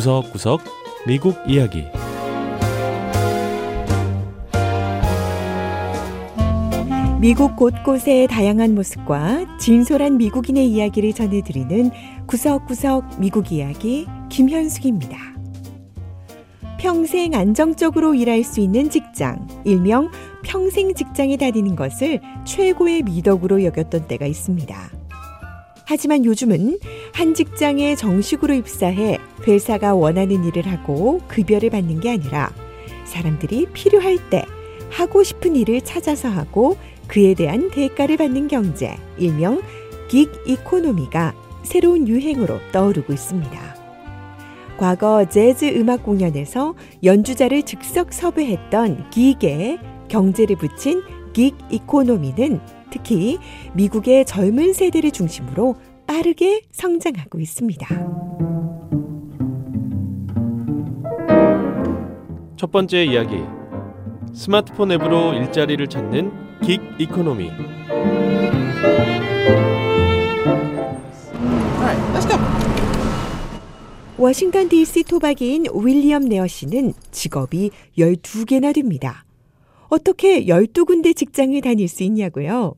구석구석 미국 이야기 미국 곳곳의 다양한 모습과 진솔한 미국인의 이야기를 전해드리는 구석구석 미국 이야기 김현숙입니다. 평생 안정적으로 일할 수 있는 직장, 일명 평생 직장에 다니는 것을 최고의 미덕으로 여겼던 때가 있습니다. 하지만 요즘은 한 직장에 정식으로 입사해 회사가 원하는 일을 하고 급여를 받는 게 아니라 사람들이 필요할 때 하고 싶은 일을 찾아서 하고 그에 대한 대가를 받는 경제, 일명 긱 이코노미가 새로운 유행으로 떠오르고 있습니다. 과거 재즈 음악 공연에서 연주자를 즉석 섭외했던 기계 경제를 붙인 gig economy는 특히 미국의 젊은 세대를 중심으로 빠르게 성장하고 있습니다. 첫 번째 이야기 스마트폰 앱으로 일자리를 찾는 gig economy 워싱턴 DC 토박이인 윌리엄 네어 씨는 직업이 12개나 됩니다. 어떻게 12군데 직장을 다닐 수 있냐고요?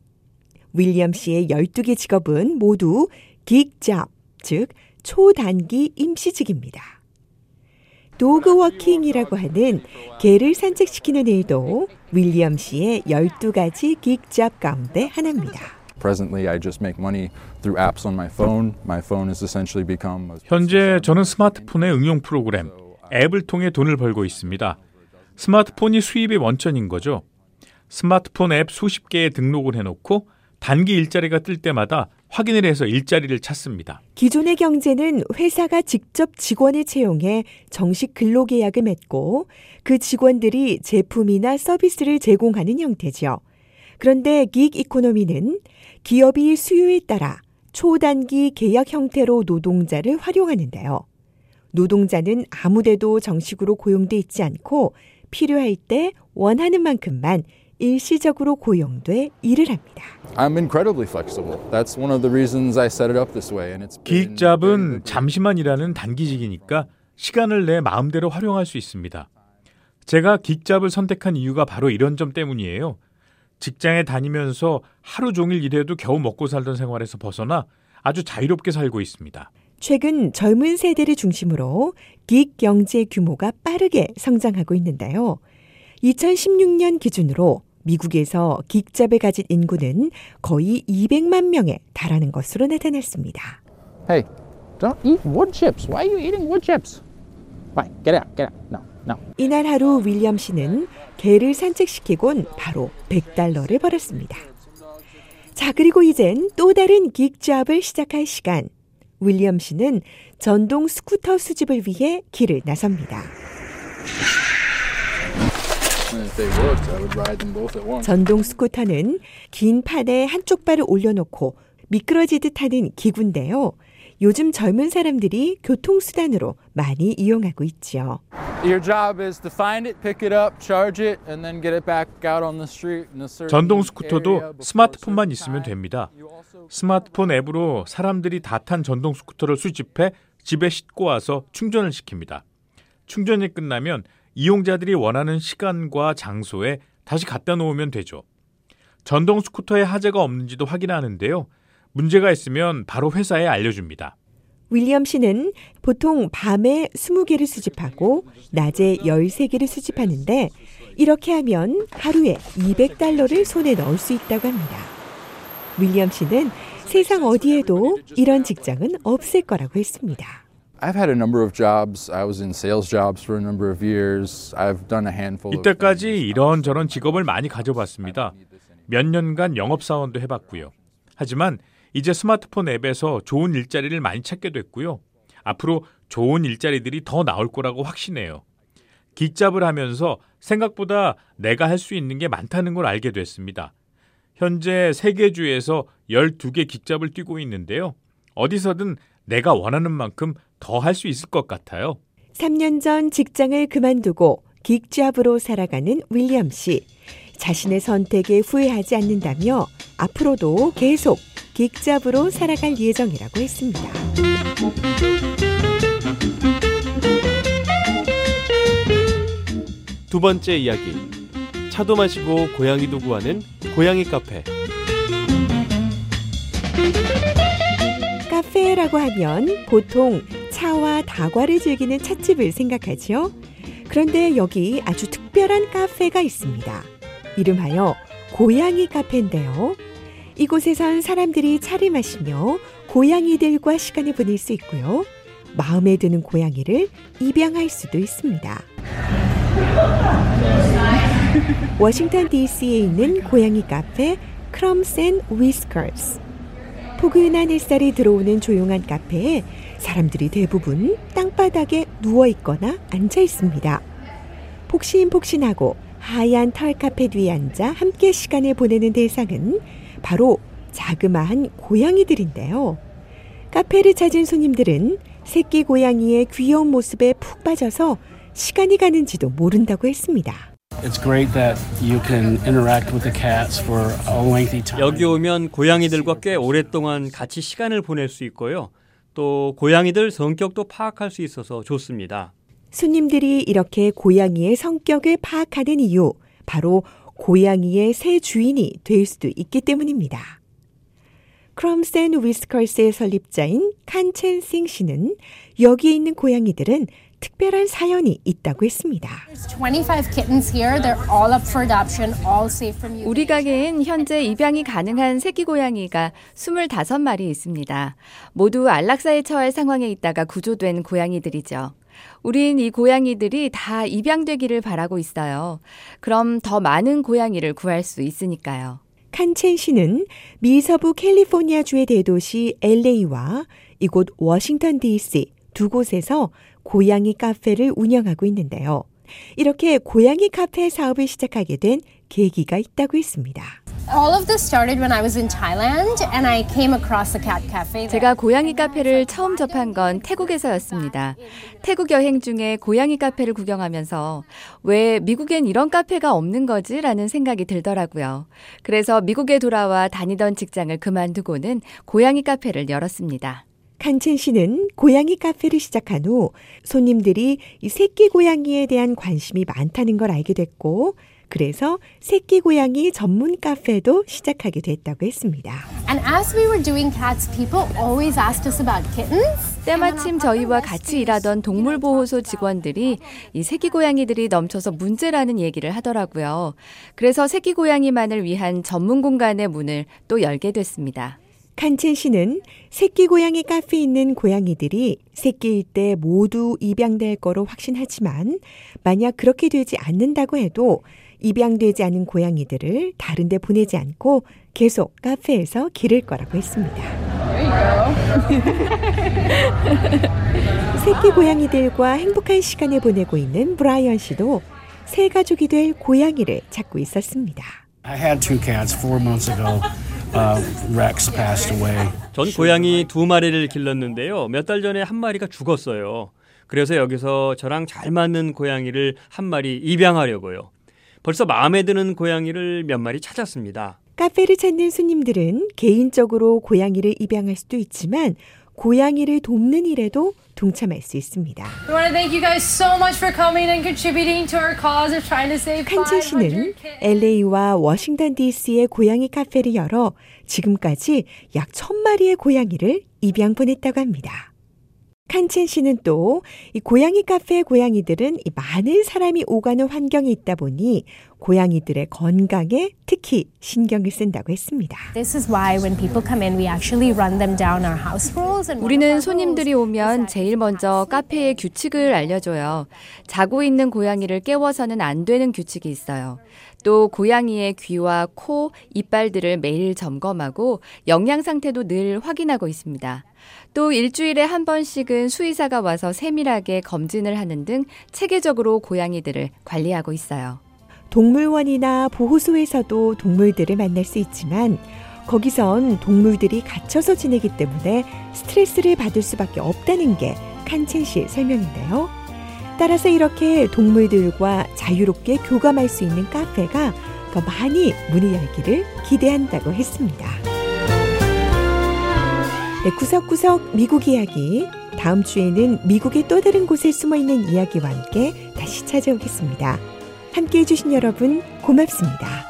윌리엄 씨의 12개 직업은 모두 긱잡, 즉 초단기 임시직입니다. 도그워킹이라고 하는 개를 산책시키는 일도 윌리엄 씨의 12가지 긱잡 가운데 하나입니다. Presently, I just make money through apps on my phone. My phone has essentially become a 현재 저는 스마트폰의 응용 프로그램 앱을 통해 돈을 벌고 있습니다. 스마트폰이 수입의 원천인 거죠. 스마트폰 앱 수십 개에 등록을 해놓고 단기 일자리가 뜰 때마다 확인을 해서 일자리를 찾습니다. 기존의 경제는 회사가 직접 직원을 채용해 정식 근로계약을 맺고 그 직원들이 제품이나 서비스를 제공하는 형태죠. 그런데 긱 이코노미는 기업이 수요에 따라 초단기 계약 형태로 노동자를 활용하는데요. 노동자는 아무데도 정식으로 고용돼 있지 않고 필요할 때 원하는 만큼만 일시적으로 고용돼 일을 합니다. I'm incredibly flexible. That's one of the reasons I set it up this way. And it's 기익잡은 잠시만 일하는 단기직이니까 시간을 내 마음대로 활용할 수 있습니다. 제가 기익잡을 선택한 이유가 바로 이런 점 때문이에요. 직장에 다니면서 하루 종일 일해도 겨우 먹고 살던 생활에서 벗어나 아주 자유롭게 살고 있습니다. 최근 젊은 세대를 중심으로 긱 경제 규모가 빠르게 성장하고 있는데요. 2016년 기준으로 미국에서 긱잡을 가진 인구는 거의 200만 명에 달하는 것으로 나타났습니다. Hey, don't eat wood chips. Why are you eating wood chips? Fine, get out, get out. No, no. 이날 하루 윌리엄 씨는 개를 산책시키곤 바로 100달러를 벌었습니다. 자, 그리고 이젠 또 다른 gig job을 시작할 시간. 윌리엄 씨는 전동 스쿠터 수집을 위해 길을 나섭니다. 전동 스쿠터는 긴 판에 한쪽 발을 올려놓고 미끄러지듯 하는 기구인데요. 요즘 젊은 사람들이 교통수단으로 많이 이용하고 있지요. Your job is to find it, pick it up, charge it, and then get it back out on the street. In a certain 전동 스쿠터도 스마트폰만 있으면. 됩니다. 스마트폰 앱으로 사람들이 다 탄 전동 스쿠터를 수집해 집에 싣고 와서 충전을 시킵니다. 충전이 끝나면 이용자들이 원하는 시간과 장소에 다시 갖다 놓으면 되죠. 전동 스쿠터에 하자가 없는지도 확인하는데요. 문제가 있으면 바로 회사에 알려줍니다. 윌리엄 씨는 보통 밤에 20개를 수집하고 낮에 13개를 수집하는데 이렇게 하면 하루에 200달러를 손에 넣을 수 있다고 합니다. 윌리엄 씨는 세상 어디에도 이런 직장은 없을 거라고 했습니다. I've had a number of jobs. I was in sales jobs for a number of years. I've done a handful of 이때까지. 이런저런 직업을 많이 가져봤습니다. 몇 년간 영업사원도 해봤고요. 하지만 이제 스마트폰 앱에서 좋은 일자리를 많이 찾게 됐고요. 앞으로 좋은 일자리들이 더 나올 거라고 확신해요. 기잡을 하면서 생각보다 내가 할 수 있는 게 많다는 걸 알게 됐습니다. 현재 세계주에서 12개 기잡을 뛰고 있는데요. 어디서든 내가 원하는 만큼 더 할 수 있을 것 같아요. 3년 전 직장을 그만두고 긱잡으로 살아가는 윌리엄 씨. 자신의 선택에 후회하지 않는다며 앞으로도 계속 긱잡으로 살아갈 예정이라고 했습니다. 두 번째 이야기. 차도 마시고 고양이도 구하는 고양이 카페. 카페라고 하면 보통 차와 다과를 즐기는 찻집을 생각하지요. 그런데 여기 아주 특별한 카페가 있습니다. 이름하여 고양이 카페인데요. 이곳에선 사람들이 차를 마시며 고양이들과 시간을 보낼 수 있고요. 마음에 드는 고양이를 입양할 수도 있습니다. 워싱턴 DC에 있는 고양이 카페 Crumbs and Whiskers. 포근한 햇살이 들어오는 조용한 카페에 사람들이 대부분 땅바닥에 누워 있거나 앉아 있습니다. 폭신폭신하고 하얀 털 카펫 위에 앉아 함께 시간을 보내는 대상은 바로 자그마한 고양이들인데요. 카페를 찾은 손님들은 새끼 고양이의 귀여운 모습에 푹 빠져서 시간이 가는지도 모른다고 했습니다. It's great that you can interact with the cats for a lengthy time. 여기 오면 고양이들과 꽤 오랫동안 같이 시간을 보낼 수 있고요. 또 고양이들 성격도 파악할 수 있어서 좋습니다. 손님들이 이렇게 고양이의 성격을 파악하는 이유, 바로 고양이의 새 주인이 될 수도 있기 때문입니다. Crumbs and Whiskers의 설립자인 칸첸싱 씨는 여기에 있는 고양이들은 특별한 사연이 있다고 했습니다. There's 25 kittens here. They're all up for adoption, all saved from you. 우리 가게엔 현재 입양이 가능한 새끼 고양이가 25마리 있습니다. 모두 안락사에 처할 상황에 있다가 구조된 고양이들이죠. 우린 이 고양이들이 다 입양되기를 바라고 있어요. 그럼 더 많은 고양이를 구할 수 있으니까요. 칸첸 씨는 미서부 캘리포니아주의 대도시 LA와 이곳 워싱턴 DC 두 곳에서 고양이 카페를 운영하고 있는데요. 이렇게 고양이 카페 사업을 시작하게 된 계기가 있다고 했습니다. All of this started when I was in Thailand and I came across the cat cafe. there. 제가 고양이 카페를 처음 접한 건 태국에서였습니다. 태국 여행 중에 고양이 카페를 구경하면서 왜 미국엔 이런 카페가 없는 거지? 라는 생각이 들더라고요. 그래서 미국에 돌아와 다니던 직장을 그만두고는 고양이 카페를 열었습니다. 칸첸 씨는 고양이 카페를 시작한 후 손님들이 이 새끼 고양이에 대한 관심이 많다는 걸 알게 됐고 그래서 새끼 고양이 전문 카페도 시작하게 됐다고 했습니다. And as we were doing cats, people always asked us about kittens. 때마침 저희와 같이 일하던 동물보호소 직원들이 이 새끼 고양이들이 넘쳐서 문제라는 얘기를 하더라고요. 그래서 새끼 고양이만을 위한 전문 공간의 문을 또 열게 됐습니다. 칸첸 씨는 새끼 고양이 카페에 있는 고양이들이 새끼일 때 모두 입양될 거로 확신하지만 만약 그렇게 되지 않는다고 해도 입양되지 않은 고양이들을 다른 데 보내지 않고 계속 카페에서 기를 거라고 했습니다. 새끼 고양이들과 행복한 시간을 보내고 있는 브라이언 씨도 새 가족이 될 고양이를 찾고 있었습니다. I had two cats four months ago. Uh, Rex passed away. 전 고양이 두 마리를 길렀는데요. 몇 달 전에 한 마리가 죽었어요. 그래서 여기서 저랑 잘 맞는 고양이를 한 마리 입양하려고요. 벌써 마음에 드는 고양이를 몇 마리 찾았습니다. 카페를 찾는 손님들은 개인적으로 고양이를 입양할 수도 있지만 고양이를 돕는 일에도 동참할 수 있습니다. 칸첸 500 씨는. LA와 워싱턴 DC의 고양이 카페를 열어 지금까지 약 천마리의 고양이를 입양 보냈다고 합니다. 칸첸 씨는 또 이 고양이 카페의 고양이들은 이 많은 사람이 오가는 환경에 있다 보니 고양이들의 건강에 특히 신경을 쓴다고 했습니다. This is why when people come in, we actually run them down our house rules. And one of our 우리는 손님들이 오면 제일 먼저 카페의 규칙을 알려줘요. 자고 있는 고양이를 깨워서는 안 되는 규칙이 있어요. 또 고양이의 귀와 코, 이빨들을 매일 점검하고 영양 상태도 늘 확인하고 있습니다. 또 일주일에 한 번씩은 수의사가 와서 세밀하게 검진을 하는 등 체계적으로 고양이들을 관리하고 있어요. 동물원이나 보호소에서도 동물들을 만날 수 있지만 거기선 동물들이 갇혀서 지내기 때문에 스트레스를 받을 수밖에 없다는 게 칸첸 씨의 설명인데요. 따라서 이렇게 동물들과 자유롭게 교감할 수 있는 카페가 더 많이 문을 열기를 기대한다고 했습니다. 네, 구석구석 미국 이야기. 다음 주에는 미국의 또 다른 곳에 숨어 있는 이야기와 함께 다시 찾아오겠습니다. 함께 해주신 여러분 고맙습니다.